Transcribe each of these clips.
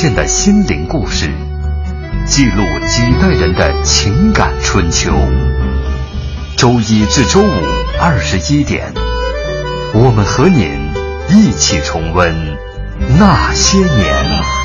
现的心灵故事，记录几代人的情感春秋。周一至周五二十一点，我们和您一起重温那些年。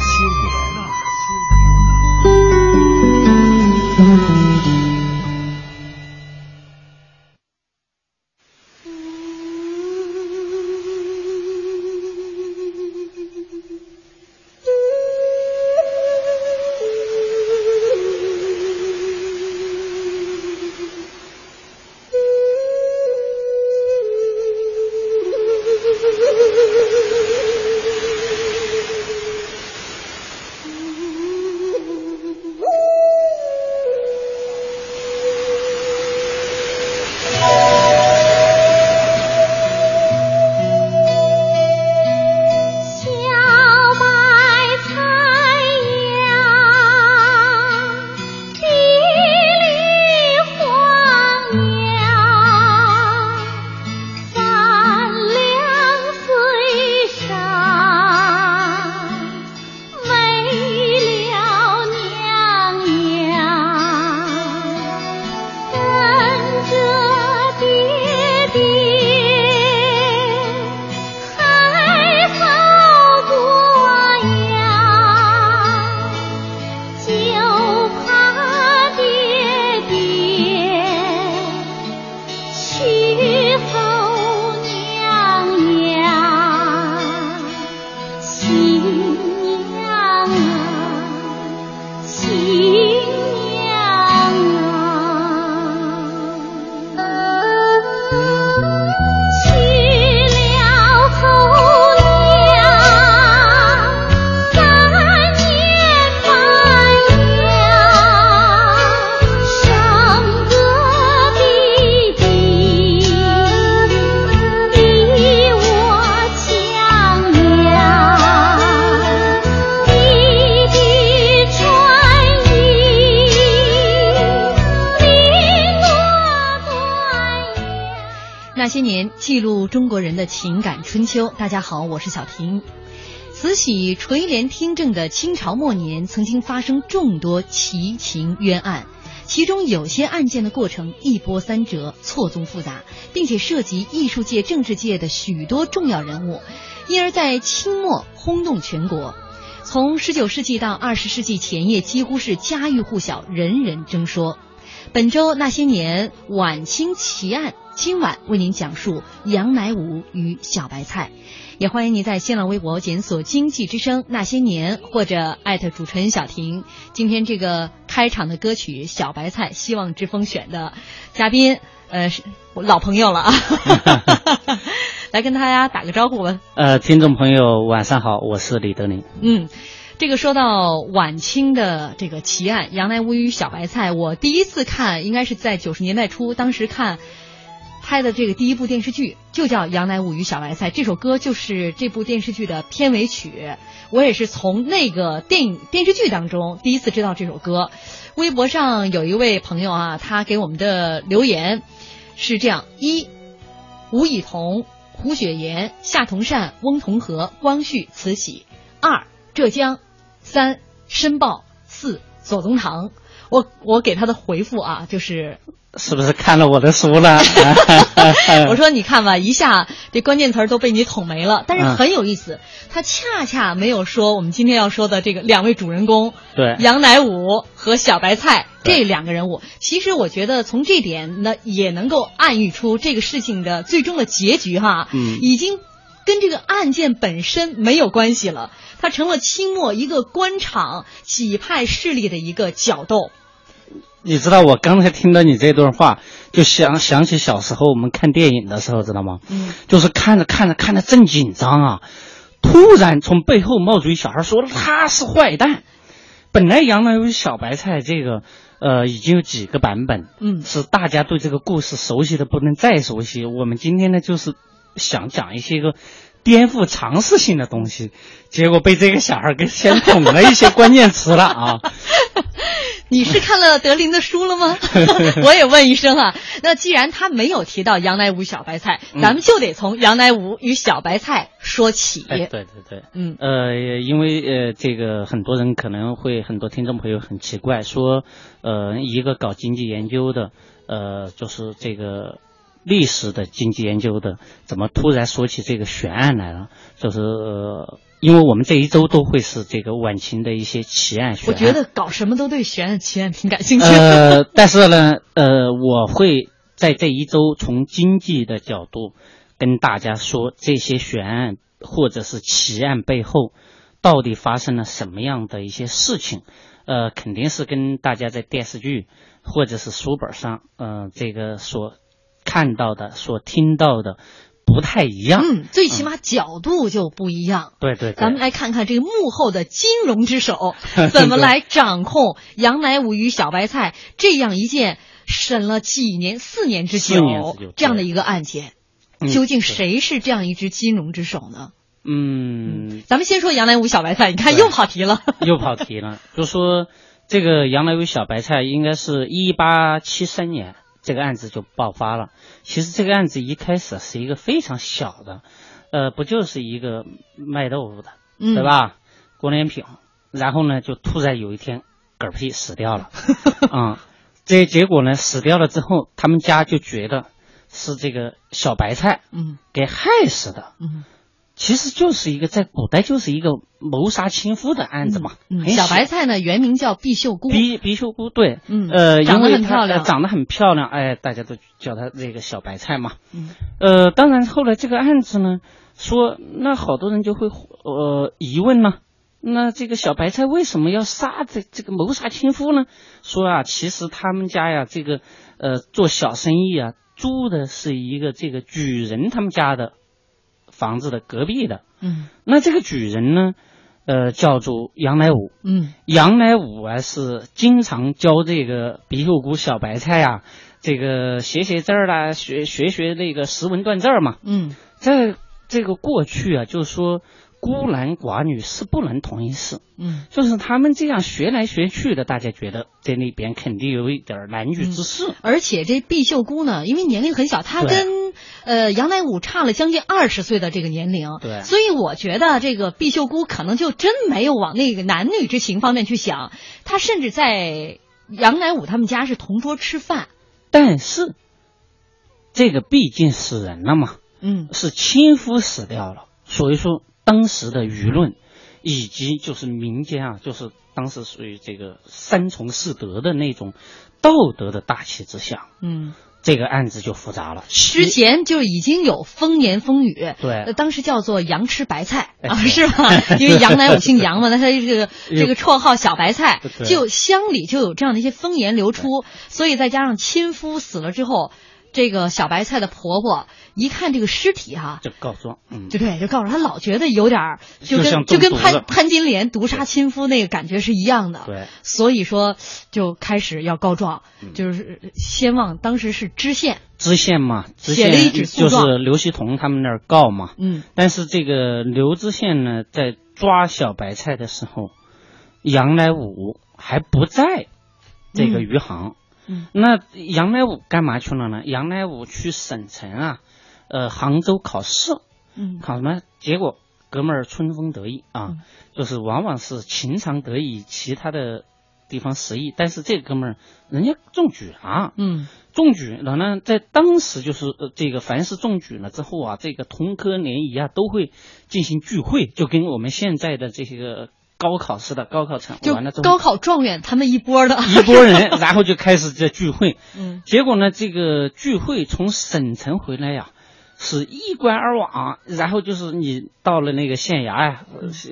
的情感春秋，大家好，我是小婷。慈禧垂帘听政的清朝末年，曾经发生众多奇情冤案，其中有些案件的过程一波三折、错综复杂，并且涉及艺术界、政治界的许多重要人物，因而，在清末轰动全国。从十九世纪到二十世纪前叶，几乎是家喻户晓，人人争说。本周那些年晚清奇案。今晚为您讲述杨乃武与小白菜，也欢迎您在新浪微博检索“经济之声那些年”或者艾特主持人小婷。今天这个开场的歌曲《小白菜》，希望之风选的嘉宾，呃，是老朋友了啊，来跟大家打个招呼吧。呃，听众朋友晚上好，我是李德林。嗯，这个说到晚清的这个奇案杨乃武与小白菜，我第一次看应该是在九十年代初，当时看。拍的这个第一部电视剧就叫《杨乃武与小白菜》，这首歌就是这部电视剧的片尾曲。我也是从那个电影电视剧当中第一次知道这首歌。微博上有一位朋友啊，他给我们的留言是这样：一，吴以彤、胡雪岩、夏同善、翁同龢、光绪、慈禧；二，浙江；三，申报；四，左宗棠。我我给他的回复啊，就是。是不是看了我的书了？我说你看吧，一下这关键词儿都被你捅没了。但是很有意思，他恰恰没有说我们今天要说的这个两位主人公，对杨乃武和小白菜这两个人物。其实我觉得从这点呢，也能够暗喻出这个事情的最终的结局哈。嗯，已经跟这个案件本身没有关系了，它成了清末一个官场几派势力的一个角斗。你知道我刚才听到你这段话，就想想起小时候我们看电影的时候，知道吗？嗯，就是看着看着看着正紧张啊，突然从背后冒出一小孩说他是坏蛋。本来杨乃武小白菜这个，呃，已经有几个版本，嗯，是大家对这个故事熟悉的不能再熟悉。我们今天呢，就是想讲一些个颠覆常识性的东西，结果被这个小孩给先捅了一些关键词了啊。你是看了德林的书了吗？我也问一声啊。那既然他没有提到杨乃武小白菜，咱们就得从杨乃武与小白菜说起。对对对，嗯，呃，因为呃，这个很多人可能会很多听众朋友很奇怪，说呃，一个搞经济研究的，呃，就是这个。历史的经济研究的，怎么突然说起这个悬案来了？就是因为我们这一周都会是这个晚晴的一些奇案悬案。我觉得搞什么都对悬案奇案挺感兴趣。呃，但是呢，呃，我会在这一周从经济的角度跟大家说这些悬案或者是奇案背后到底发生了什么样的一些事情。呃，肯定是跟大家在电视剧或者是书本上，嗯，这个所。看到的、所听到的不太一样，嗯，最起码角度就不一样。对对，咱们来看看这个幕后的金融之手 怎么来掌控杨乃武与小白菜这样一件审了几年、四年之久这样的一个案件，究竟谁是这样一只金融之手呢？嗯，咱们先说杨乃武、小白菜，你看又跑题了，又跑题了。就说这个杨乃武、小白菜，应该是一八七三年。这个案子就爆发了。其实这个案子一开始是一个非常小的，呃，不就是一个卖豆腐的，对吧？郭连平，然后呢，就突然有一天嗝屁死掉了，啊，这结果呢，死掉了之后，他们家就觉得是这个小白菜，嗯，给害死的，嗯。其实就是一个在古代就是一个谋杀亲夫的案子嘛。小白菜呢，原名叫毕秀姑。毕毕秀姑，对，嗯，呃，长得很漂亮，长得很漂亮，哎，大家都叫她这个小白菜嘛。嗯，呃，当然后来这个案子呢，说那好多人就会呃疑问呢，那这个小白菜为什么要杀这这个谋杀亲夫呢？说啊，其实他们家呀，这个呃做小生意啊，租的是一个这个举人他们家的。房子的隔壁的，嗯，那这个举人呢，呃，叫做杨乃武，嗯，杨乃武啊是经常教这个碧秀姑小白菜啊，这个写写字儿啦，学学学那个识文断字嘛，嗯，在这个过去啊，就是说。孤男寡女是不能同一室，嗯，就是他们这样学来学去的，大家觉得在那边肯定有一点男女之事。而且这毕秀姑呢，因为年龄很小，她跟呃杨乃武差了将近二十岁的这个年龄，对，所以我觉得这个毕秀姑可能就真没有往那个男女之情方面去想，她甚至在杨乃武他们家是同桌吃饭，但是这个毕竟死人了嘛，嗯，是亲夫死掉了，所以说。当时的舆论，以及就是民间啊，就是当时属于这个三从四德的那种道德的大旗之下，嗯，这个案子就复杂了。之前就已经有风言风语，对，当时叫做羊吃白菜啊，是吧？因为杨乃武姓杨嘛，那他这个这个绰号小白菜，就乡里就有这样的一些风言流出，所以再加上亲夫死了之后。这个小白菜的婆婆一看这个尸体哈，就告状，嗯，就对，就告诉她老觉得有点儿，就跟就跟潘潘金莲毒杀亲夫那个感觉是一样的，对，所以说就开始要告状，就是先往当时是知县，知县嘛，写了一纸就是刘希同他们那儿告嘛，嗯，但是这个刘知县呢，在抓小白菜的时候，杨乃武还不在这个余杭。嗯，那杨乃武干嘛去了呢？杨乃武去省城啊，呃，杭州考试，嗯，考什么？结果哥们儿春风得意啊，就是往往是情长得意，其他的地方失意。但是这哥们儿人家中举了，嗯，中举了呢，在当时就是呃，这个凡是中举了之后啊，这个同科联谊啊都会进行聚会，就跟我们现在的这些个。高考似的，高考成完了之后，高考状元他们一波的 一波人，然后就开始在聚会。嗯，结果呢，这个聚会从省城回来呀，是一关而往。然后就是你到了那个县衙呀，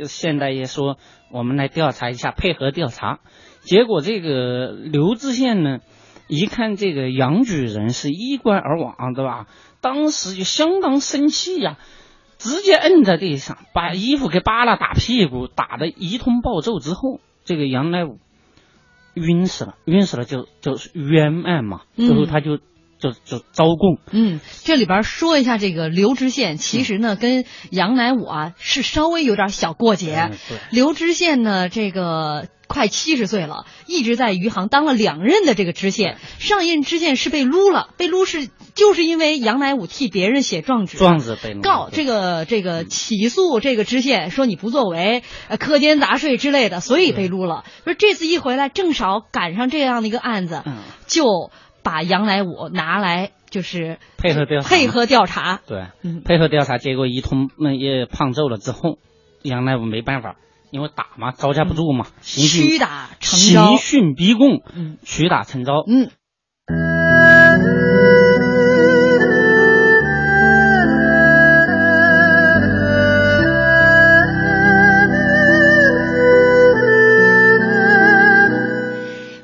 县大爷说我们来调查一下，配合调查。结果这个刘知县呢，一看这个杨举人是一关而往，对吧？当时就相当生气呀。直接摁在地上，把衣服给扒了，打屁股，打的一通暴揍之后，这个杨乃武晕死了，晕死了就就是冤案嘛，最后他就就就招供。嗯，这里边说一下这个刘知县，其实呢跟杨乃武啊是稍微有点小过节。刘知县呢，这个快七十岁了，一直在余杭当了两任的这个知县。上一任知县是被撸了，被撸是就是因为杨乃武替别人写状纸，状子被告这个这个起诉这个知县说你不作为，呃苛捐杂税之类的，所以被撸了。说这次一回来，正少赶上这样的一个案子，嗯就把杨乃武拿来就是配合调查配合调查。对，嗯配合调查，结果一通那也胖揍了之后，杨乃武没办法，因为打嘛，招架不住嘛，刑讯屈打成招刑讯逼供，嗯屈打成招。嗯。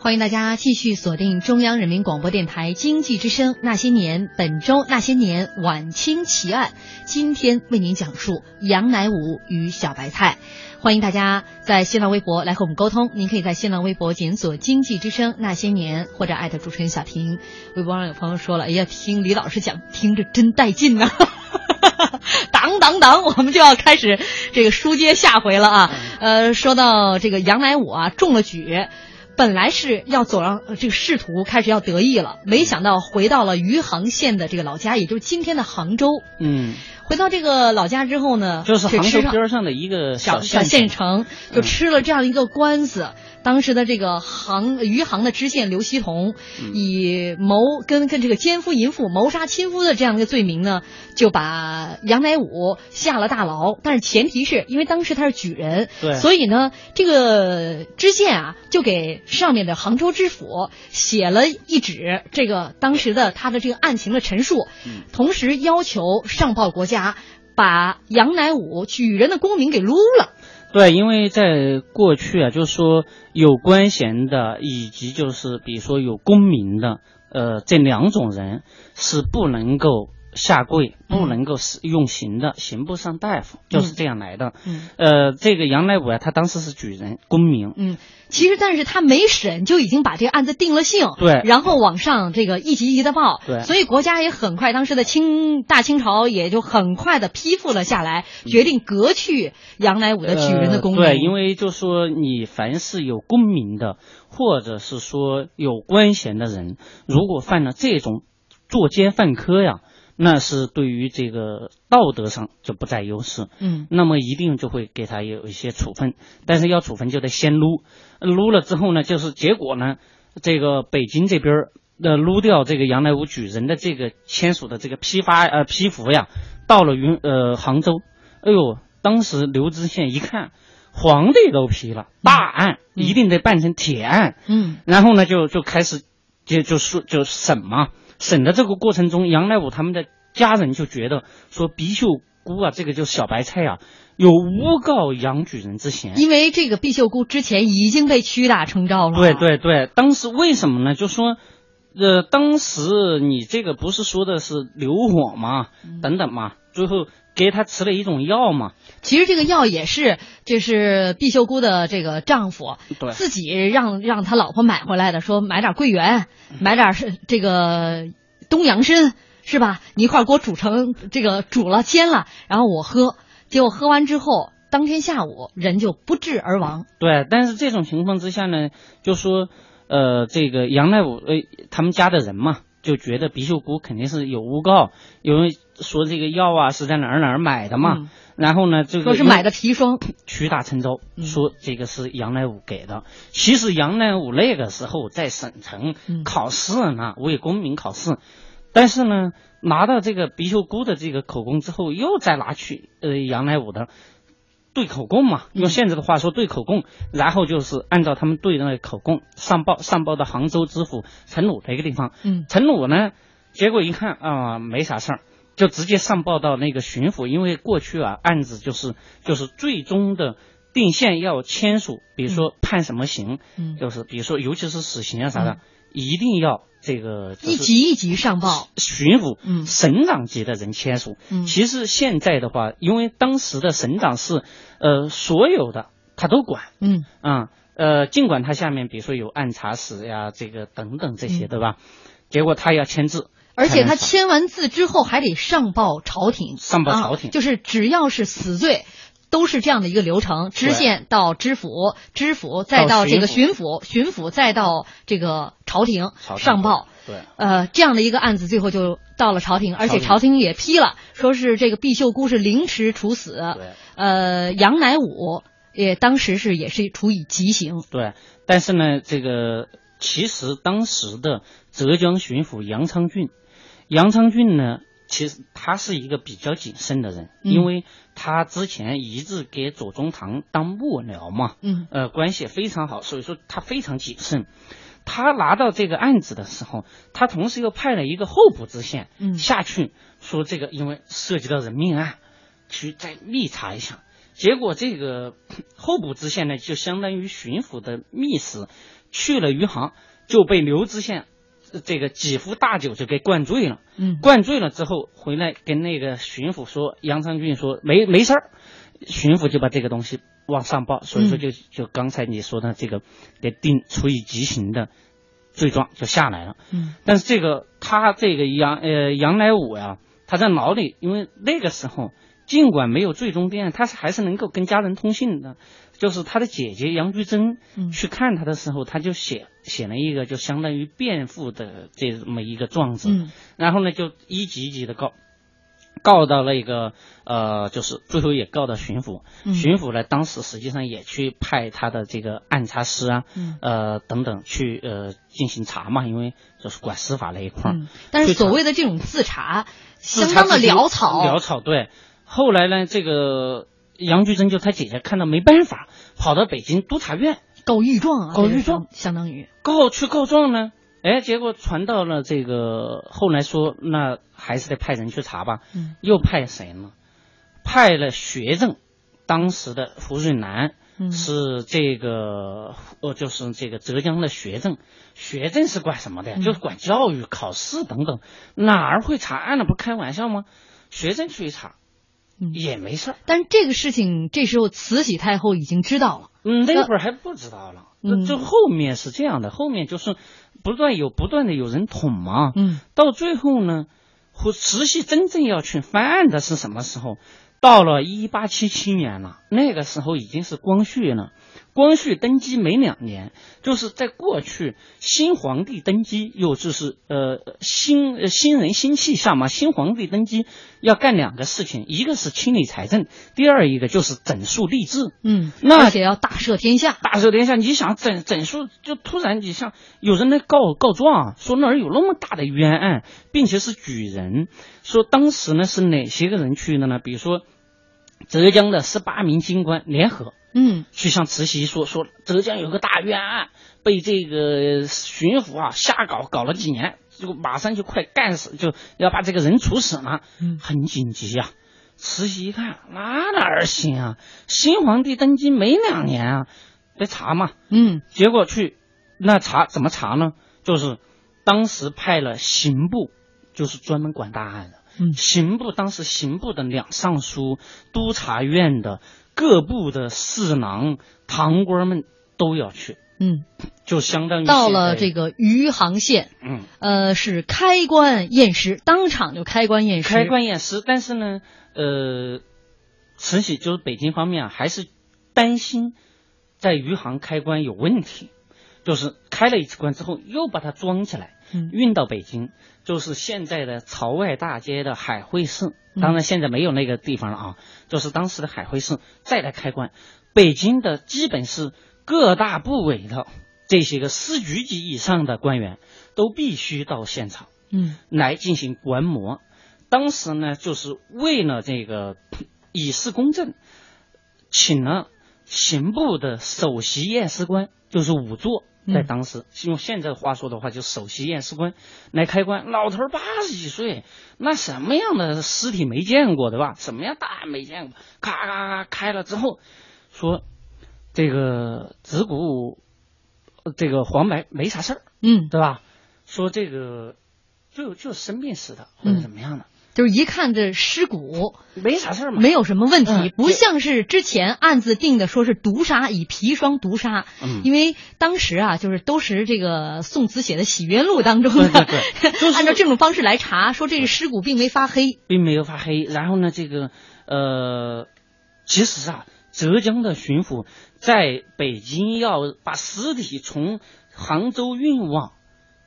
欢迎大家继续锁定中央人民广播电台经济之声《那些年》，本周《那些年》晚清奇案，今天为您讲述杨乃武与小白菜。欢迎大家在新浪微博来和我们沟通，您可以在新浪微博检索“经济之声那些年”或者艾特主持人小婷。微博上有朋友说了：“哎呀，听李老师讲，听着真带劲呐、当当当，我们就要开始这个书接下回了啊。呃，说到这个杨乃武啊，中了举。本来是要走上呃这个仕途，开始要得意了，没想到回到了余杭县的这个老家，也就是今天的杭州。嗯，回到这个老家之后呢，就是杭州边上的一个小小县城，就嗯吃了这样一个官司。当时的这个杭余杭的知县刘希同，嗯以谋跟跟这个奸夫淫妇、谋杀亲夫的这样一个罪名呢，就把杨乃武下了大牢。但是前提是因为当时他是举人，对所以呢，这个知县啊就给上面的杭州知府写了一纸这个当时的他的这个案情的陈述，嗯同时要求上报国家，把杨乃武举人的功名给撸了。对，因为在过去啊，就是说有官衔的，以及就是比如说有功名的，呃，这两种人是不能够下跪，不嗯能够使用刑的，刑不上大夫，就是这样来的。嗯。呃，这个杨乃武啊，他当时是举人，公民。嗯，其实但是他没审就已经把这个案子定了性，对。然后往上这个一级一级的报，对。所以国家也很快，当时的清大清朝也就很快的批复了下来，决定革去杨乃武的举人的功名。嗯呃对，因为就说你凡是有功名的，或者是说有官衔的人，如果犯了这种作奸犯科呀，那是对于这个道德上就不占优势。嗯。那么一定就会给他有一些处分，但是要处分就得先撸，撸了之后呢，就是结果呢，这个北京这边儿的撸掉这个杨乃武举人的这个签署的这个批发呃批复呀，到了云呃杭州，哎呦，当时刘知县一看，皇帝都批了，大案嗯。一定得办成铁案，嗯。然后呢，就就开始就就说就审嘛，审的这个过程中，杨乃武他们的家人就觉得说毕秀姑啊，这个就是小白菜啊，有诬告杨举人之嫌。因为这个毕秀姑之前已经被屈打成招了。对对对，当时为什么呢？就说，呃，当时你这个不是说的是流火嘛，嗯等等嘛，最后给他吃了一种药嘛，其实这个药也是，就是毕秀姑的这个丈夫对自己让让他老婆买回来的，说买点桂圆，买点是这个东洋参，是吧？你一块给我煮成这个煮了煎了，然后我喝，结果喝完之后，当天下午人就不治而亡。对，但是这种情况之下呢，就说，呃，这个杨乃武，呃，他们家的人嘛，就觉得毕秀姑肯定是有诬告，有人说这个药啊是在哪儿哪儿买的嘛，嗯。然后呢，这个说是买的砒霜，屈打成招，嗯。说这个是杨乃武给的。其实杨乃武那个时候在省城嗯。考试呢，为功名考试，但是呢，拿到这个鼻秀姑的这个口供之后，又再拿去呃杨乃武的对口供嘛，嗯。用现在的话说对口供，然后就是按照他们对的那个口供上报上报到杭州知府陈鲁的一个地方，嗯。陈鲁呢，结果一看啊、没啥事儿，就直接上报到那个巡抚，因为过去啊案子就是就是最终的定线要签署，比如说判什么刑，嗯，就是比如说尤其是死刑啊啥的，一定要这个、一级一级上报。巡抚、嗯。省长级的人签署。嗯。其实现在的话，因为当时的省长是呃所有的他都管。嗯。啊、呃，尽管他下面比如说有按察使呀，这个等等这些，嗯。对吧？结果他要签字，而且他签完字之后还得上报朝廷，上报朝廷，就是只要是死罪。都是这样的一个流程，知县到知府，知府再到这个巡抚，巡抚再到这个朝廷上报。对，呃，这样的一个案子最后就到了朝廷，而且朝廷也批了，说是这个毕秀姑是凌迟处死。对，呃，杨乃武也当时是也是处以极刑。对，但是呢，这个其实当时的浙江巡抚杨昌俊，杨昌俊呢。其实他是一个比较谨慎的人，因为他之前一直给左宗棠当幕僚嘛，嗯，呃，关系非常好，所以说他非常谨慎。他拿到这个案子的时候，他同时又派了一个候补知县，嗯，下去说这个因为涉及到人命案，去再密查一下。结果这个 候补知县呢，就相当于巡抚的密使，去了余杭，就被刘知县。这个几壶大酒就给灌醉了，嗯，灌醉了之后回来跟那个巡抚说，杨昌俊说没没事儿，巡抚就把这个东西往上报，所以说就就刚才你说的这个给定处以极刑的罪状就下来了，嗯，但是这个他这个杨呃杨乃武呀，他在牢里，因为那个时候尽管没有最终定案，他是还是能够跟家人通信的。就是他的姐姐杨菊珍去看他的时候，他就写写了一个就相当于辩护的这么一个状子，然后呢就一级一级的告，告到那个呃就是最后也告到巡抚，巡抚呢当时实际上也去派他的这个暗察司啊，呃等等去呃进行查嘛，因为就是管司法那一块儿。但是所谓的这种自查，相当的潦草。潦草对，后来呢这个。杨菊珍就他姐姐看到没办法，跑到北京督察院告御状啊，告御状相当于告去告状呢。哎，结果传到了这个后来说，那还是得派人去查吧。嗯，又派谁呢？派了学政，当时的胡润南是这个呃，就是这个浙江的学政。学政是管什么的？就是管教育、考试等等，哪儿会查案呢？不开玩笑吗？学政去查。也没事儿，但是这个事情这时候慈禧太后已经知道了，嗯，那会儿还不知道了，嗯，这后面是这样的，后面就是不断有不断的有人捅嘛，嗯，到最后呢，和慈禧真正要去翻案的是什么时候？到了一八七七年了，那个时候已经是光绪了。光绪登基没两年，就是在过去新皇帝登基，又就是呃新新人新气象嘛。新皇帝登基要干两个事情，一个是清理财政，第二一个就是整肃吏治。嗯，那而且要大赦天下，大赦天下。你想整整肃，就突然你像有人来告告状，说那儿有那么大的冤案，并且是举人，说当时呢是哪些个人去的呢？比如说浙江的十八名京官联合。嗯，去向慈禧说说浙江有个大冤案，被这个巡抚啊瞎搞，搞了几年，就马上就快干死，就要把这个人处死了，嗯，很紧急呀。慈禧一看，那哪儿行啊？新皇帝登基没两年啊，得查嘛。嗯，结果去那查怎么查呢？就是当时派了刑部，就是专门管大案的。嗯，刑部当时刑部的两尚书、督察院的。各部的侍郎、堂官们都要去，嗯，就相当于到了这个余杭县，嗯，呃，是开棺验尸，当场就开棺验尸。开棺验尸，但是呢，呃，慈禧就是北京方面啊，还是担心在余杭开棺有问题，就是开了一次棺之后又把它装起来，嗯，运到北京，就是现在的朝外大街的海会寺。当然，现在没有那个地方了啊，就是当时的海会寺再来开棺。北京的基本是各大部委的这些个司局级以上的官员都必须到现场，嗯，来进行观摩。当时呢，就是为了这个以示公正，请了刑部的首席验尸官，就是仵作。在当时，用现在的话说的话，就首席验尸官来开棺。老头八十几岁，那什么样的尸体没见过，对吧？什么样大案没见过？咔咔咔开了之后，说这个子骨，这个黄白没啥事儿，嗯，对吧？说这个就就生病死的或者怎么样的。就是一看这尸骨没啥事儿嘛，没有什么问题，嗯不像是之前案子定的说是毒杀，以砒霜毒杀，嗯因为当时啊，就是都是这个宋慈写的《洗冤录》当中的，对对对 就是按照这种方式来查，说这个尸骨并没发黑，并没有发黑。然后呢，这个呃，其实啊，浙江的巡抚在北京要把尸体从杭州运往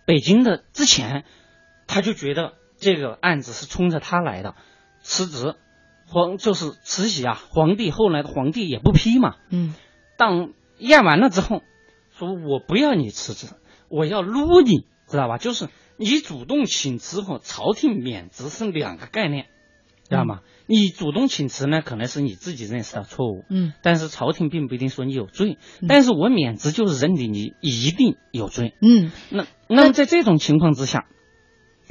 北京的之前，他就觉得这个案子是冲着他来的，辞职。皇就是慈禧啊，皇帝后来的皇帝也不批嘛。嗯当验完了之后，说我不要你辞职，我要撸你，知道吧？就是你主动请辞和朝廷免职是两个概念，知道吗？你主动请辞呢，可能是你自己认识到错误，嗯但是朝廷并不一定说你有罪，嗯但是我免职就是认定你一定有罪。嗯那那么在这种情况之下，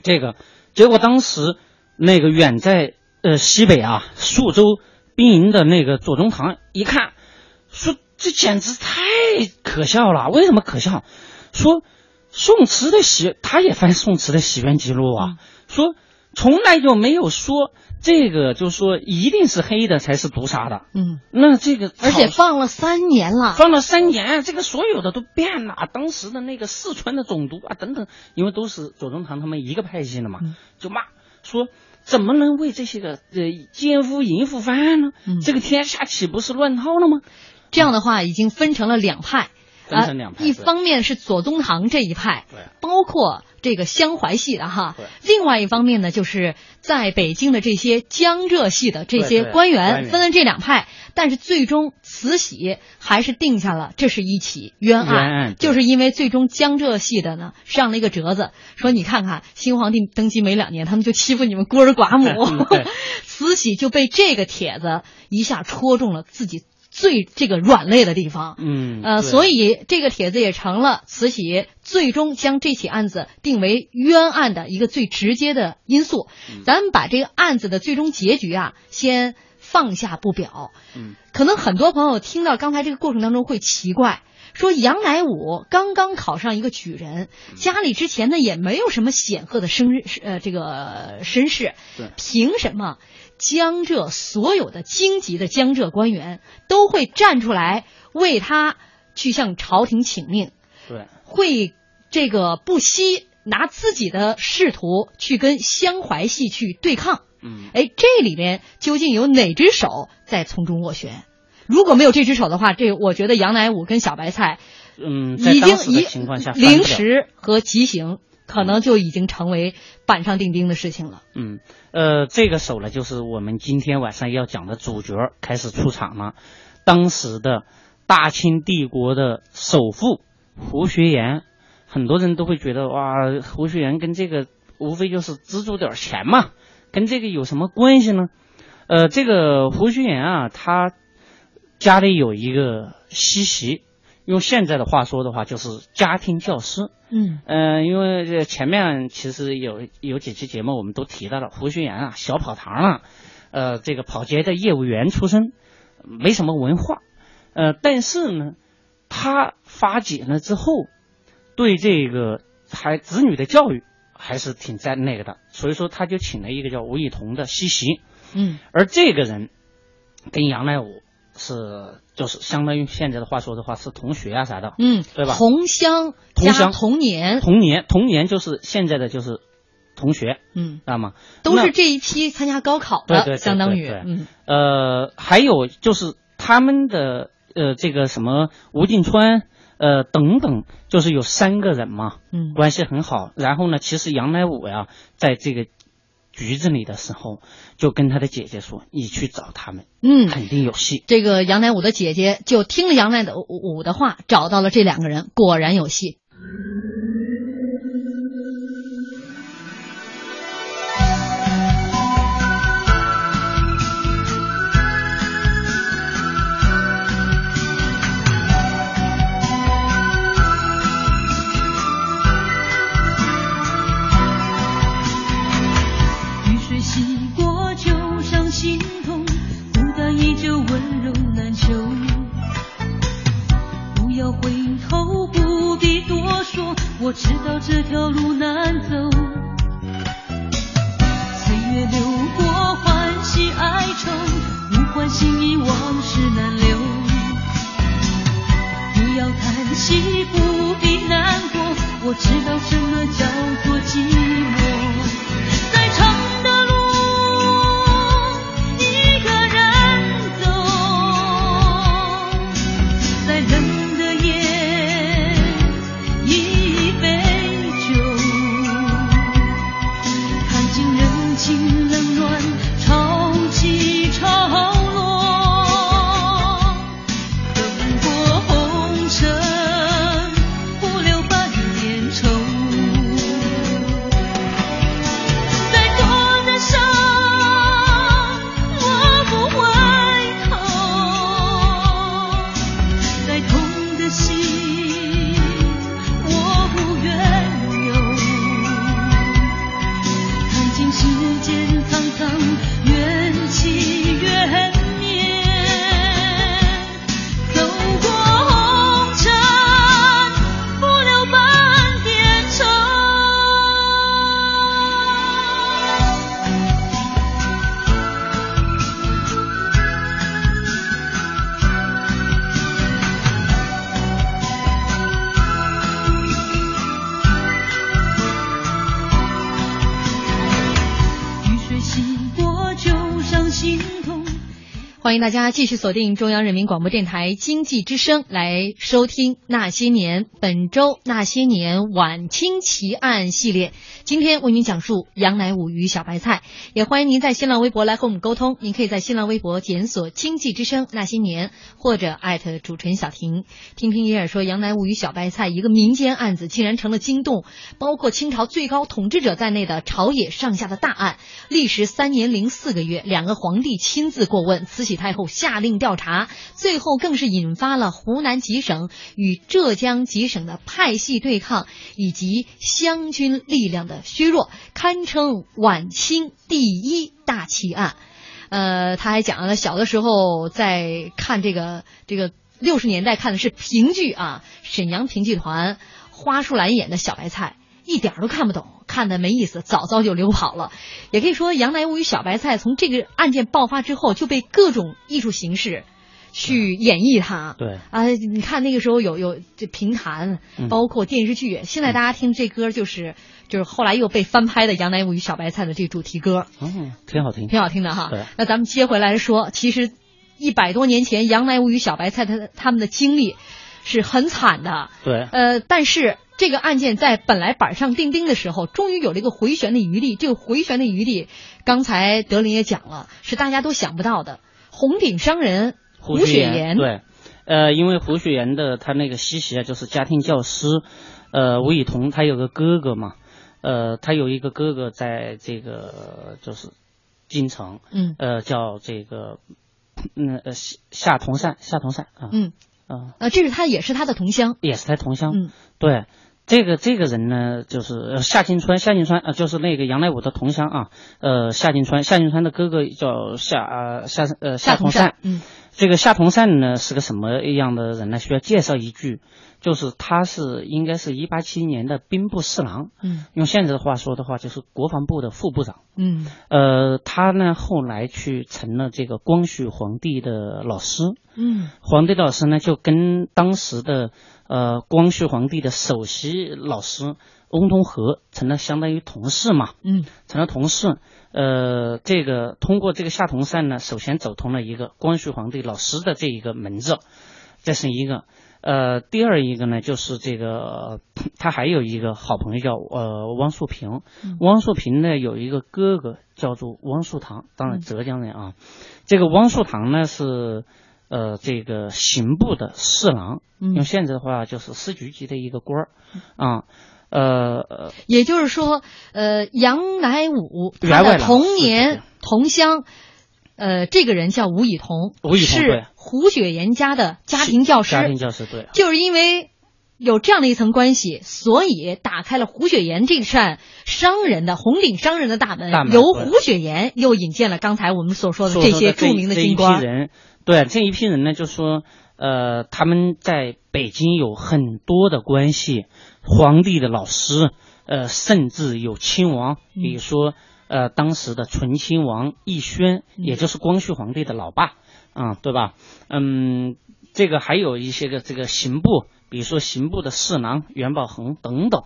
这个结果当时那个远在呃西北啊宿州兵营的那个左宗棠一看，说这简直太可笑了。为什么可笑？说宋慈的喜，他也翻宋慈的洗冤记录啊，说从来就没有说这个，就是说一定是黑的才是毒杀的。嗯，那这个而且放了三年了，放了三年，这个所有的都变了。当时的那个四川的总督啊，等等，因为都是左宗棠他们一个派系的嘛，嗯就骂说怎么能为这些个呃奸夫淫妇翻案呢？嗯这个天下岂不是乱套了吗？这样的话已经分成了两派。分成两派呃一方面是左宗棠这一派，对。包括这个湘淮系的哈对；另外一方面呢，就是在北京的这些江浙系的这些官员分了这两派。但是最终慈禧还是定下了这是一起冤案，冤案就是因为最终江浙系的呢上了一个折子，说你看看新皇帝登基没两年，他们就欺负你们孤儿寡母，慈禧就被这个帖子一下戳中了自己最这个软肋的地方。嗯，呃，所以这个帖子也成了慈禧最终将这起案子定为冤案的一个最直接的因素。嗯咱们把这个案子的最终结局啊，先放下不表。嗯，可能很多朋友听到刚才这个过程当中会奇怪，说杨乃武刚刚考上一个举人，嗯家里之前呢也没有什么显赫的身呃这个身世对，凭什么江浙所有的京籍的江浙官员都会站出来为他去向朝廷请命，对，会这个不惜拿自己的仕途去跟湘淮系去对抗？嗯，哎，这里面究竟有哪只手在从中斡旋？如果没有这只手的话，这我觉得杨乃武跟小白菜嗯，已经当时的一情况下翻不了临时和急行，可能就已经成为板上钉钉的事情了。嗯，呃，这个手呢，就是我们今天晚上要讲的主角开始出场了。当时的大清帝国的首富胡学言，很多人都会觉得哇，胡学言跟这个无非就是资助点钱嘛，跟这个有什么关系呢？呃，这个胡学言啊，他家里有一个西席，用现在的话说的话，就是家庭教师。嗯。嗯，因为这前面其实有有几期节目我们都提到了胡学岩啊，小跑堂啊，呃，这个跑街的业务员出身，没什么文化，呃，但是呢，他发解了之后，对这个孩子女的教育还是挺在那个的，所以说他就请了一个叫吴以同的西席，嗯。而这个人跟杨乃武是就是相当于现在的话说的话是同学啊啥的，嗯，对吧？同乡同乡。同年，同年同年就是现在的就是同学，嗯，知道吗？都是这一批参加高考的，对对对相当于嗯。呃，还有就是他们的呃这个什么吴敬川呃等等，就是有三个人嘛，嗯。关系很好。然后呢，其实杨乃武呀，在这个局子里的时候，就跟他的姐姐说：“你去找他们，嗯。肯定有戏。这个杨乃武的姐姐就听了杨乃武的话，找到了这两个人，果然有戏。我知道这条路难走。岁月流过，欢喜哀愁，物换星移，往事难留。不要叹息，不必难过，我知道什么叫做寂寞。欢迎大家继续锁定中央人民广播电台经济之声来收听《那些年》本周《那些年晚清奇案》系列。今天为您讲述杨乃武与小白菜，也欢迎您在新浪微博来和我们沟通。您可以在新浪微博检索“经济之声那些年”或者艾特主持人小婷。听听叶尔说，杨乃武与小白菜一个民间案子竟然成了惊动包括清朝最高统治者在内的朝野上下的大案，历时三年零四个月，两个皇帝亲自过问，慈禧太后下令调查，最后更是引发了湖南几省与浙江几省的派系对抗，以及湘军力量的削弱，堪称晚清第一大奇案。呃，他还讲了小的时候在看这个这个六十年代看的是评剧啊，沈阳评剧团花树兰演的小白菜。一点儿都看不懂，看的没意思，早早就溜跑了。也可以说，杨乃武与小白菜从这个案件爆发之后，就被各种艺术形式去演绎它。对啊，你看那个时候有有这评弹，嗯包括电视剧。现在大家听这歌就是就是后来又被翻拍的杨乃武与小白菜的这主题歌，嗯，挺好听。挺好听的哈对。那咱们接回来说，其实一百多年前，杨乃武与小白菜他他们的经历是很惨的。对，呃，但是这个案件在本来板上钉钉的时候，终于有了一个回旋的余地。这个回旋的余地，刚才德林也讲了，是大家都想不到的。红顶商人胡雪岩。对，呃，因为胡雪岩的他那个西席啊，就是家庭教师，呃，吴以桐他有个哥哥嘛，呃，他有一个哥哥在这个就是京城，嗯。呃，叫这个嗯呃夏夏同善，夏同善啊，嗯啊，呃，这是他也是他的同乡。也是他同乡，嗯对。这个这个人呢，就是呃夏金川，夏金川呃，就是那个杨乃武的同乡啊，呃，夏金川，夏金川的哥哥叫夏呃夏呃夏同善，嗯这个夏同善呢是个什么样的人呢？需要介绍一句，就是他是应该是一八七一年的兵部侍郎，嗯。用现在的话说的话，就是国防部的副部长。嗯。呃，他呢后来去成了这个光绪皇帝的老师，嗯。皇帝的老师呢就跟当时的呃光绪皇帝的首席老师翁同龢成了相当于同事嘛。嗯成了同事。呃，这个通过这个夏同善呢，首先走通了一个光绪皇帝老师的这一个门子，这是一个。呃，第二一个呢，就是这个呃 他还有一个好朋友叫呃汪树平，嗯汪树平呢有一个哥哥叫做汪树堂，当然嗯浙江人啊。这个汪树堂呢是呃这个刑部的侍郎，嗯用现在的话就是司局级的一个官儿啊。呃呃，也就是说，呃，杨乃武他的童年同乡，呃，这个人叫吴以彤，吴以彤对是胡雪岩家的家庭教师。家庭教师对。就是因为有这样的一层关系，所以打开了胡雪岩这扇商人的红顶商人的大门，大门由胡雪岩又引荐了刚才我们所说的这些著名的这一批。人，对这一批人呢，就说呃，他们在北京有很多的关系，皇帝的老师，呃，甚至有亲王，嗯比如说呃，当时的醇亲王奕轩，嗯也就是光绪皇帝的老爸，啊、对吧？嗯，这个还有一些个这个刑部比如说刑部的侍郎袁宝恒等等。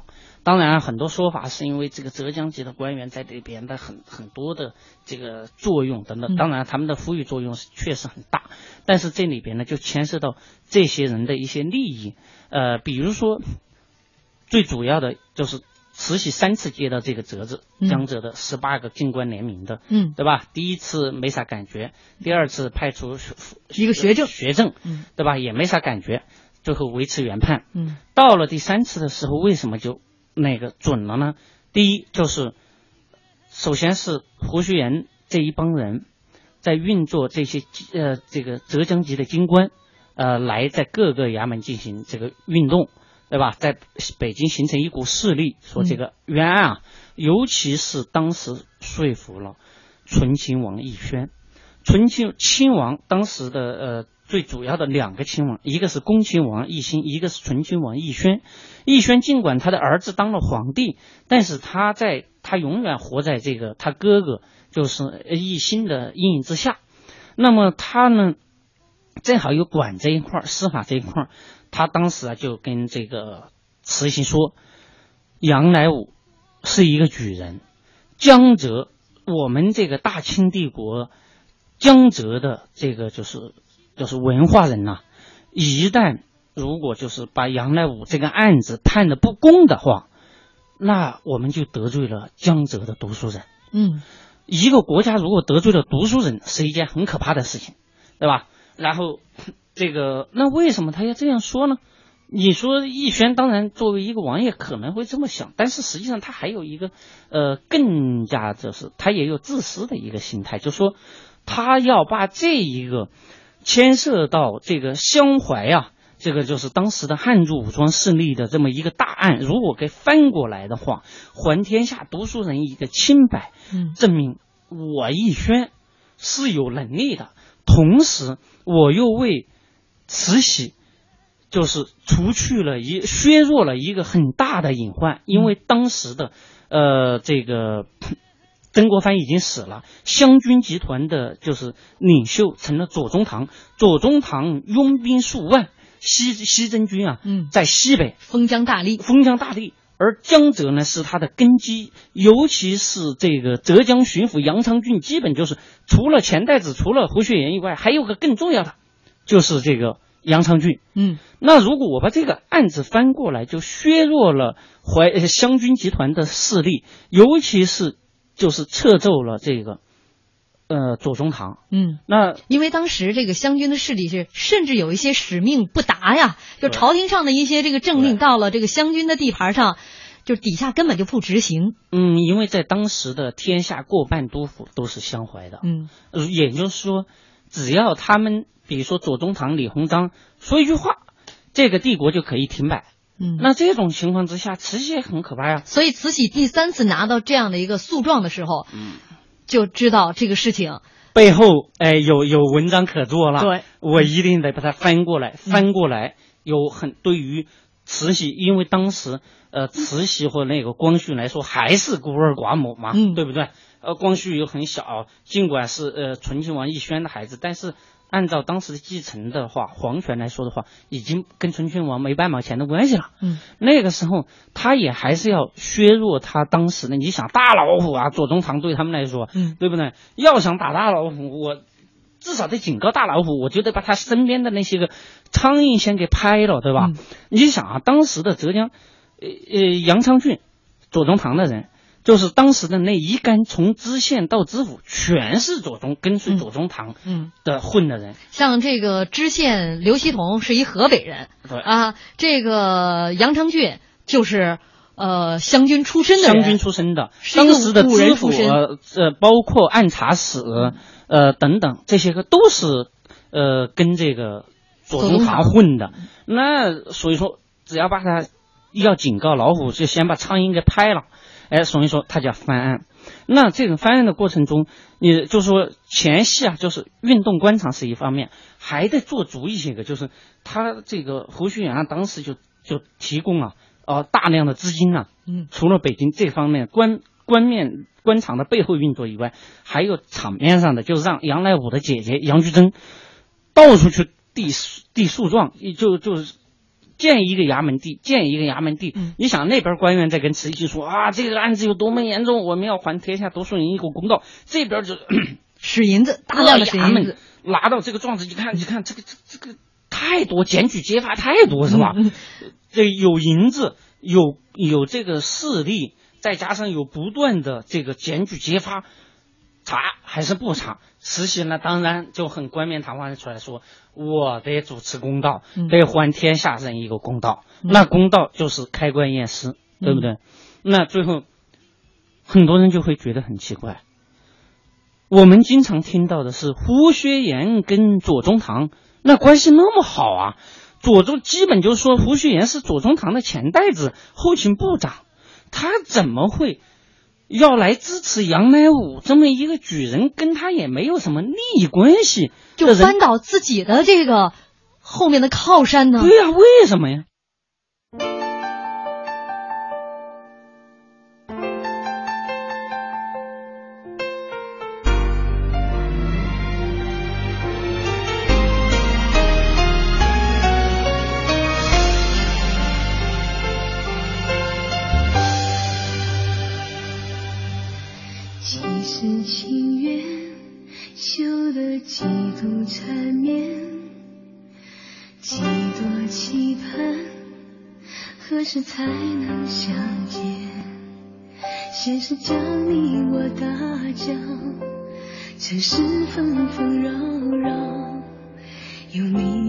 当然，很多说法是因为这个浙江籍的官员在这边的很很多的这个作用等等。当然，他们的呼吁作用是确实很大，但是这里边呢就牵涉到这些人的一些利益。呃，比如说最主要的就是慈禧三次接到这个折子，江浙的十八个进官联名的，嗯，对吧？第一次没啥感觉，第二次派出一个学政，学政，嗯，对吧？也没啥感觉，最后维持原判。嗯，到了第三次的时候，为什么就？那个准了呢？第一就是，首先是胡须岩这一帮人在运作这些呃这个浙江籍的京官，呃来在各个衙门进行这个运动，对吧？在北京形成一股势力，说这个冤案啊，尤其是当时说服了醇亲王奕轩，醇亲亲王当时的呃。最主要的两个亲王，一个是恭亲王奕欣，一个是醇亲王奕轩。奕轩尽管他的儿子当了皇帝，但是他在他永远活在这个他哥哥就是奕欣的阴影之下。那么他呢，正好又管这一块司法这一块他当时啊就跟这个慈禧说：“杨乃武是一个举人，江浙我们这个大清帝国江浙的这个就是。”就是文化人呐，一旦如果就是把杨乃武这个案子判的不公的话，那我们就得罪了江浙的读书人。嗯，一个国家如果得罪了读书人，是一件很可怕的事情，对吧？然后这个那为什么他要这样说呢？你说奕轩当然作为一个王爷可能会这么想，但是实际上他还有一个呃更加就是他也有自私的一个心态，就说他要把这一个。牵涉到这个襄淮啊，这个就是当时的汉族武装势力的这么一个大案，如果给翻过来的话，还天下读书人一个清白，嗯，证明我奕轩是有能力的，同时我又为慈禧就是除去了一削弱了一个很大的隐患，因为当时的呃这个。曾国藩已经死了，湘军集团的就是领袖成了左宗棠，左宗棠拥兵数万，西西征军啊，嗯，在西北封疆大吏，封疆大吏，而江浙呢是他的根基，尤其是这个浙江巡抚杨昌俊，基本就是除了钱袋子，除了胡雪岩以外，还有个更重要的，就是这个杨昌俊，嗯，那如果我把这个案子翻过来，就削弱了淮湘军集团的势力，尤其是。就是撤奏了这个，呃，左宗棠。嗯，那因为当时这个湘军的势力是，甚至有一些使命不达呀，就朝廷上的一些这个政令到了这个湘军的地盘上，就底下根本就不执行。嗯，因为在当时的天下过半都府都是湘淮的。嗯，也就是说，只要他们，比如说左宗棠、李鸿章说一句话，这个帝国就可以停摆。嗯，那这种情况之下，慈禧也很可怕呀。所以慈禧第三次拿到这样的一个诉状的时候，嗯，就知道这个事情背后哎有有文章可做了。对，我一定得把它翻过来，翻过来有很对于慈禧，因为当时呃慈禧和那个光绪来说还是孤儿寡母嘛，嗯，对不对？呃，光绪又很小，尽管是呃醇亲王奕轩的孩子，但是。按照当时的继承的话，皇权来说的话，已经跟醇亲王没半毛钱的关系了。嗯，那个时候他也还是要削弱他当时的。你想大老虎啊，左宗棠对他们来说，嗯，对不对？要想打大老虎，我至少得警告大老虎，我就得把他身边的那些个苍蝇先给拍了，对吧？你想啊，当时的浙江，呃呃，杨昌俊，左宗棠的人。就是当时的那一干，从知县到知府，全是左宗跟随左宗棠嗯的混的人。像这个知县刘希同是一河北人，对啊，这个杨昌俊就是呃湘军出身的湘军出身的，当时的知府呃，包括按察使呃等等这些个都是呃跟这个左宗棠混的。那所以说，只要把他要警告老虎，就先把苍蝇给拍了。哎，所以说他叫翻案。那这个翻案的过程中，你就说前戏啊，就是运动官场是一方面，还得做足一些个，就是他这个胡须岩啊，当时就就提供了呃大量的资金啊。嗯，除了北京这方面官官面官场的背后运作以外，还有场面上的，就是让杨乃武的姐姐杨菊珍到处去递递诉状，就就是建一个衙门地，建一个衙门地。嗯你想那边官员在跟慈禧说啊，这个案子有多么严重，我们要还天下多数人一个公道。这边就 使银子，大量的银子，拿到这个状子一看，一看这个这这个太多检举揭发太多是吧？嗯这有银子，有有这个势力，再加上有不断的这个检举揭发，查还是不查？慈禧呢，当然就很冠冕堂皇的出来说，我得主持公道，嗯得还天下人一个公道。嗯那公道就是开棺验尸，对不对？那最后很多人就会觉得很奇怪。我们经常听到的是胡雪岩跟左宗棠那关系那么好啊，左宗基本就是说胡雪岩是左宗棠的钱袋子、后勤部长，他怎么会要来支持杨乃武这么一个举人，跟他也没有什么利益关系就扳倒自己的这个后面的靠山呢？对呀、为什么呀？才能相见？现实将你我打搅，尘世纷纷扰扰，有你，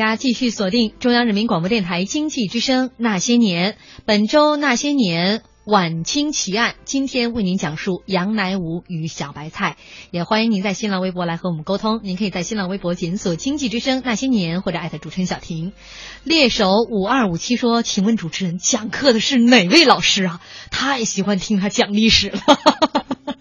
家继续锁定中央人民广播电台经济之声《那些年》，本周《那些年》晚清奇案，今天为您讲述杨乃武与小白菜。也欢迎您在新浪微博来和我们沟通，您可以在新浪微博检索“经济之声那些年”或者艾特主持人小婷。猎手五二五七说：“请问主持人讲课的是哪位老师啊？太喜欢听他讲历史了。”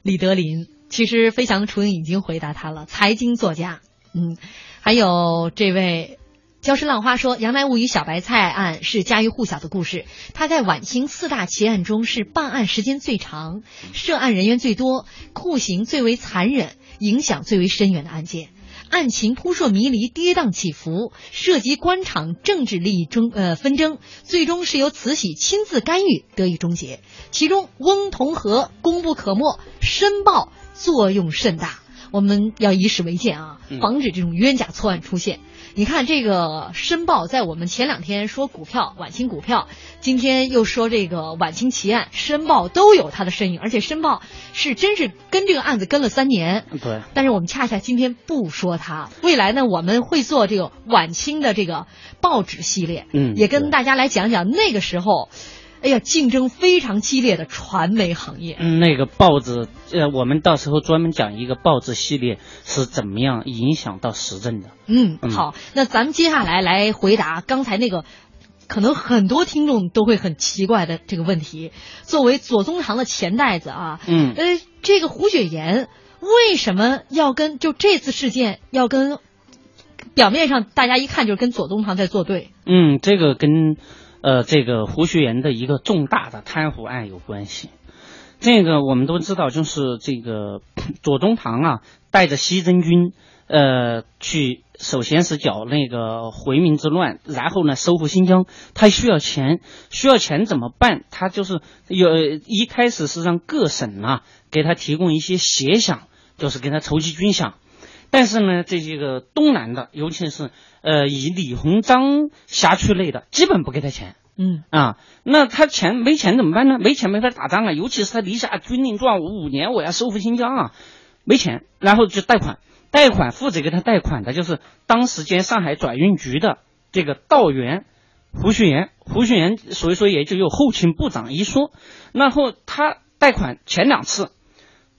李德林，其实飞翔的雏鹰已经回答他了，财经作家。嗯，还有这位礁石浪花说，杨乃武与小白菜案是家喻户晓的故事。他在晚清四大奇案中是办案时间最长、涉案人员最多、酷刑最为残忍、影响最为深远的案件。案情扑朔迷离、跌宕起伏，涉及官场政治利益争呃纷争，最终是由慈禧亲自干预得以终结。其中翁同龢功不可没，申报作用甚大。我们要以史为鉴啊，嗯防止这种冤假错案出现。你看这个申报，在我们前两天说股票晚清股票，今天又说这个晚清奇案，申报都有他的身影，而且申报是真是跟这个案子跟了三年。对，但是我们恰恰今天不说他，未来呢我们会做这个晚清的这个报纸系列，嗯也跟大家来讲讲那个时候，哎呀竞争非常激烈的传媒行业。嗯，那个报纸，呃，我们到时候专门讲一个报纸系列是怎么样影响到时政的。嗯，嗯好，那咱们接下来来回答刚才那个，可能很多听众都会很奇怪的这个问题。作为左宗棠的钱袋子啊，嗯呃，这个胡雪岩为什么要跟就这次事件要跟表面上大家一看就是跟左宗棠在作对？嗯，这个跟呃这个胡雪岩的一个重大的贪腐案有关系。这个我们都知道，就是这个左宗棠啊，带着西征军，呃，去首先是剿那个回民之乱，然后呢收复新疆，他需要钱，需要钱怎么办？他就是有一开始是让各省啊给他提供一些协饷，就是给他筹集军饷。但是呢，这些个东南的，尤其是呃以李鸿章辖区内的，基本不给他钱。嗯啊，那他钱没钱怎么办呢？没钱没法打仗啊，尤其是他立下军令状，我五年我要收复新疆啊，没钱，然后就贷款，贷款负责给他贷款的就是当时间上海转运局的这个道员胡雪岩，胡雪岩所以说也就有后勤部长一说，然后他贷款前两次。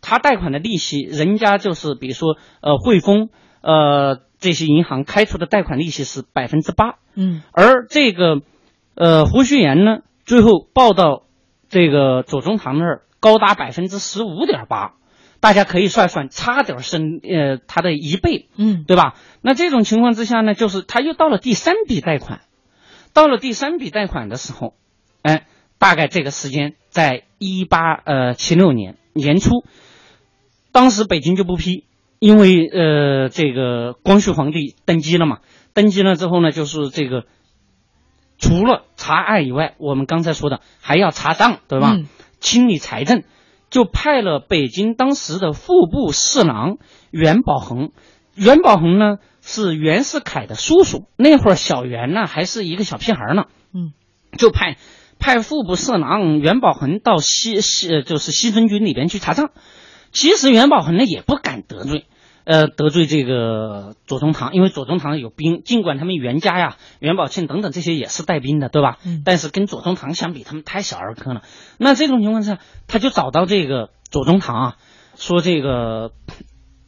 他贷款的利息，人家就是比如说呃汇丰呃这些银行开出的贷款利息是百分之八，嗯而这个呃胡旭岩呢，最后报到这个左宗棠那儿高达百分之十五点八，大家可以算算，差点是呃他的一倍，嗯对吧？那这种情况之下呢，就是他又到了第三笔贷款，到了第三笔贷款的时候，哎，大概这个时间在一八呃七六年年初，当时北京就不批，因为呃这个光绪皇帝登基了嘛，登基了之后呢，就是这个除了查案以外，我们刚才说的还要查账，对吧？嗯清理财政，就派了北京当时的副部侍郎袁宝恒。袁宝恒呢是袁世凯的叔叔，那会儿小袁呢还是一个小屁孩呢，嗯，就派派副部侍郎袁宝恒到西西呃就是西征军里边去查账。其实袁宝恒呢也不敢得罪，呃，得罪这个左宗棠，因为左宗棠有兵，尽管他们袁家呀、元宝庆等等这些也是带兵的，对吧？嗯但是跟左宗棠相比，他们太小儿科了。那这种情况下，他就找到这个左宗棠啊，说这个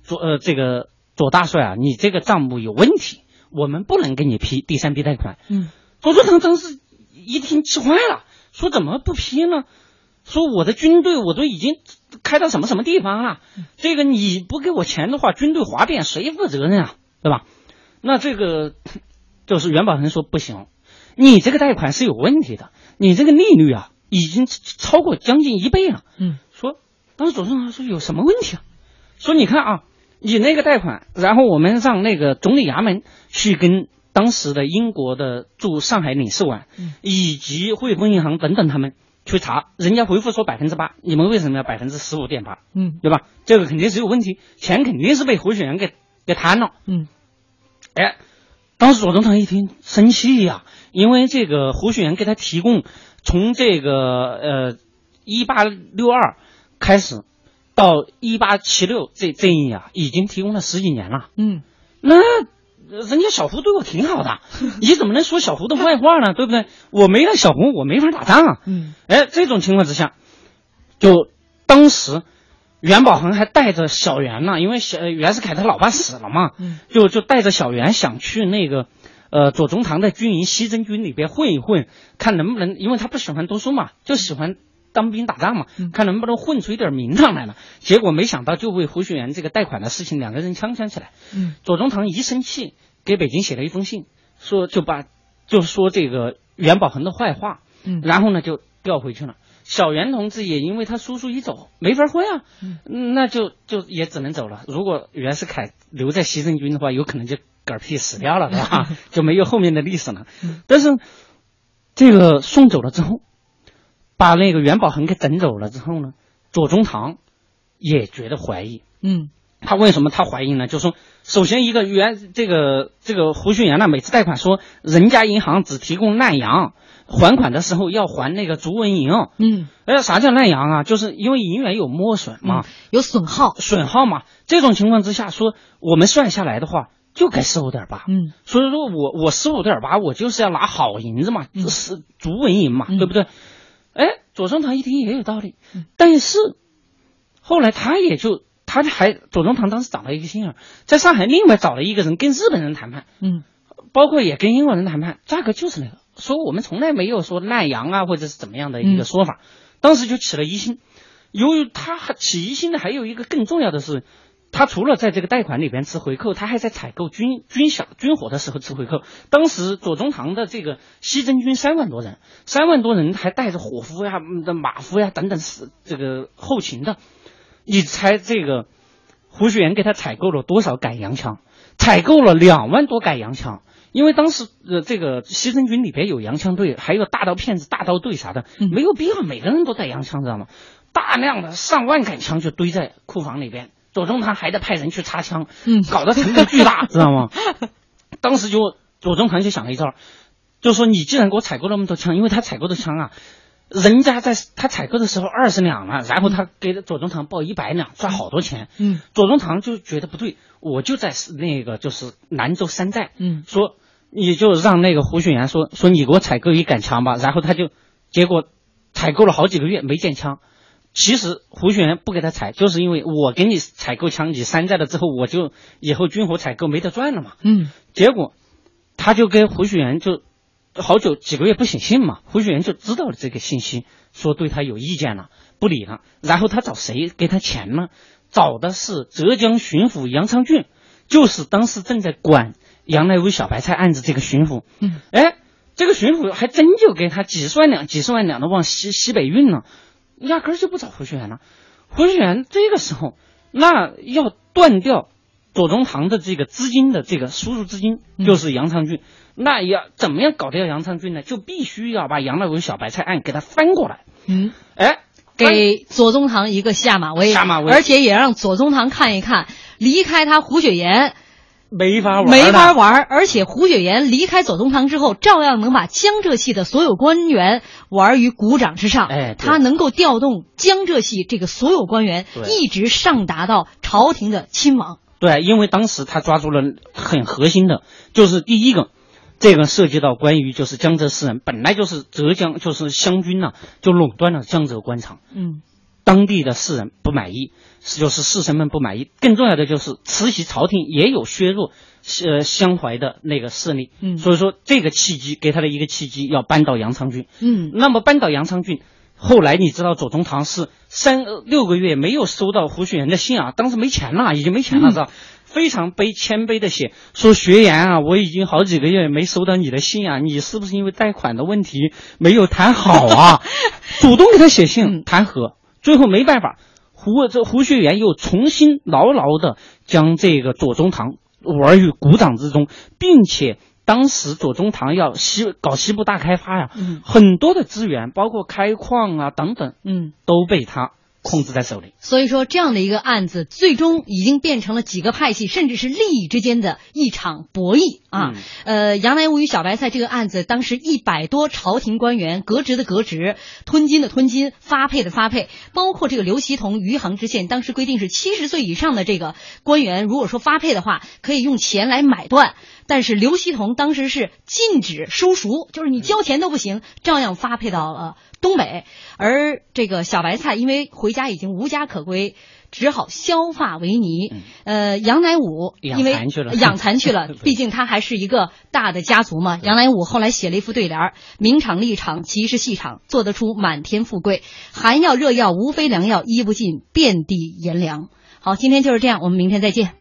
左呃这个左大帅啊，你这个账目有问题，我们不能给你批第三批贷款。嗯左宗棠当时一听气坏了，说怎么不批呢？说我的军队我都已经开到什么什么地方了，这个你不给我钱的话，军队哗变谁负责任啊？对吧？那这个 就是袁宝成说不行，你这个贷款是有问题的，你这个利率啊已经超过将近一倍了。嗯说当时左宗棠说有什么问题啊？说你看啊，你那个贷款，然后我们让那个总理衙门去跟当时的英国的驻上海领事馆，嗯以及汇丰银行等等他们去查，人家回复说百分之八，你们为什么要百分之十五点八？嗯对吧？这个肯定是有问题，钱肯定是被胡雪岩给给贪了。嗯哎，当时左宗棠一听生气呀、因为这个胡雪岩给他提供从这个呃一八六二开始到一八七六这这一年啊，已经提供了十几年了。嗯那人家小胡对我挺好的，你怎么能说小胡的坏话呢？对不对？我没了小胡，我没法打仗啊。嗯哎，这种情况之下，就当时袁宝恒还带着小袁呢，因为小呃袁世凯他老爸死了嘛，嗯就就带着小袁想去那个呃左宗棠的军营西征军里边混一混，看能不能，因为他不喜欢读书嘛，就喜欢当兵打仗嘛，嗯看能不能混出一点名堂来了。结果没想到就为胡雪岩这个贷款的事情，两个人呛呛起来。嗯左宗棠一生气，给北京写了一封信，说就把就说这个袁宝恒的坏话，嗯然后呢就调回去了。小袁同志也因为他叔叔一走，没法混啊，嗯那就就也只能走了。如果袁世凯留在西征军的话，有可能就嗝屁死掉了，对吧？就没有后面的历史了。嗯但是这个送走了之后，把那个袁宝恒给整走了之后呢，左宗棠也觉得怀疑。嗯他为什么他怀疑呢？就说首先一个原这个这个胡雪岩呢，每次贷款说人家银行只提供烂洋，还款的时候要还那个竹纹银。嗯哎，啥叫烂洋啊？就是因为银元有磨损嘛，有损耗。损耗嘛。这种情况之下，说我们算下来的话，就该十五点八。嗯所以说我我十五点八，我就是要拿好银子嘛，嗯是竹纹银嘛，嗯对不对？哎，左宗棠一听也有道理，嗯。但是后来他也就他还左宗棠当时长了一个心眼，在上海另外找了一个人跟日本人谈判，嗯。包括也跟英国人谈判，价格就是那个，说我们从来没有说烂洋啊或者是怎么样的一个说法，当时就起了疑心。由于他起疑心的还有一个更重要的是，他除了在这个贷款里边吃回扣，他还在采购军军饷军火的时候吃回扣。当时左宗棠的这个西征军三万多人，三万多人还带着伙夫呀、嗯的马夫呀等等是这个后勤的，你猜这个胡雪岩给他采购了多少改洋枪？采购了两万多改洋枪。因为当时呃，这个西征军里边有洋枪队，还有大刀片子、大刀队啥的，嗯没有必要每个人都带洋枪，知道吗？大量的上万杆枪就堆在库房里边，左宗棠还得派人去擦枪，嗯搞得成本巨大，知道吗？当时就左宗棠就想了一招，就说你既然给我采购那么多枪，因为他采购的枪啊，人家在他采购的时候二十两了，然后他给左宗棠报一百两，赚好多钱。嗯左宗棠就觉得不对，我就在那个就是兰州山寨，嗯说你就让那个胡雪岩说说你给我采购一杆枪吧，然后他就结果采购了好几个月没见枪，其实胡雪岩不给他采，就是因为我给你采购枪，你山寨了之后，我就以后军火采购没得赚了嘛。嗯结果他就跟胡雪岩就好久几个月不写信嘛，胡雪岩就知道了这个信息，说对他有意见了，不理了。然后他找谁给他钱呢？找的是浙江巡抚杨昌俊，就是当时正在管杨乃武小白菜案子这个巡抚。嗯，哎，这个巡抚还真就给他几十万两、几十万两的往西西北运呢，压根儿就不找胡雪岩了。胡雪岩这个时候那要断掉左宗棠的这个资金的这个输入资金，嗯就是杨昌俊。那要怎么样搞掉杨昌俊呢？就必须要把杨乃文小白菜案给他翻过来。嗯，哎，给左宗棠一个下马威，下马威而且也让左宗棠看一看，离开他胡雪岩没法玩，没法。玩，而且胡雪岩离开左宗棠之后，照样能把江浙系的所有官员玩于股掌之上。哎他能够调动江浙系这个所有官员，对一直上达到朝廷的亲王。对，因为当时他抓住了很核心的，就是第一个，这个涉及到关于就是江浙士人，本来就是浙江就是湘军呐、就垄断了江浙官场。嗯当地的士人不满意，就是士绅们不满意。更重要的就是慈禧朝廷也有削弱呃襄怀的那个势力，嗯所以说这个契机给他的一个契机，要扳倒杨昌俊。嗯那么扳倒杨昌俊，后来你知道左宗棠是三呃六个月没有收到胡雪岩的信啊，当时没钱了，已经没钱了，嗯知道？非常悲谦卑的写说学员啊，我已经好几个月没收到你的信啊，你是不是因为贷款的问题没有谈好啊？主动给他写信嗯谈和，最后没办法，胡这胡雪岩又重新牢牢的将这个左宗棠玩于股掌之中，并且当时左宗棠要西搞西部大开发呀，嗯很多的资源，包括开矿啊等等，嗯。都被他控制在手里。所以说，这样的一个案子，最终已经变成了几个派系，甚至是利益之间的一场博弈啊。嗯呃，杨乃武与小白菜这个案子，当时一百多朝廷官员革职的革职，吞金的吞金，发配的发配，包括这个刘锡同、余杭知县，当时规定是七十岁以上的这个官员，如果说发配的话，可以用钱来买断。但是刘锡同当时是禁止收赎，就是你交钱都不行，照样发配到了东北。而这个小白菜因为回家已经无家可归，只好削发为尼。呃，杨乃武因为养蚕去了 毕竟他还是一个大的家族嘛。杨乃武后来写了一副对联儿：“明场利场，其实戏场，做得出满天富贵。寒药热药无非良药，医不尽遍地炎凉。”好，今天就是这样，我们明天再见。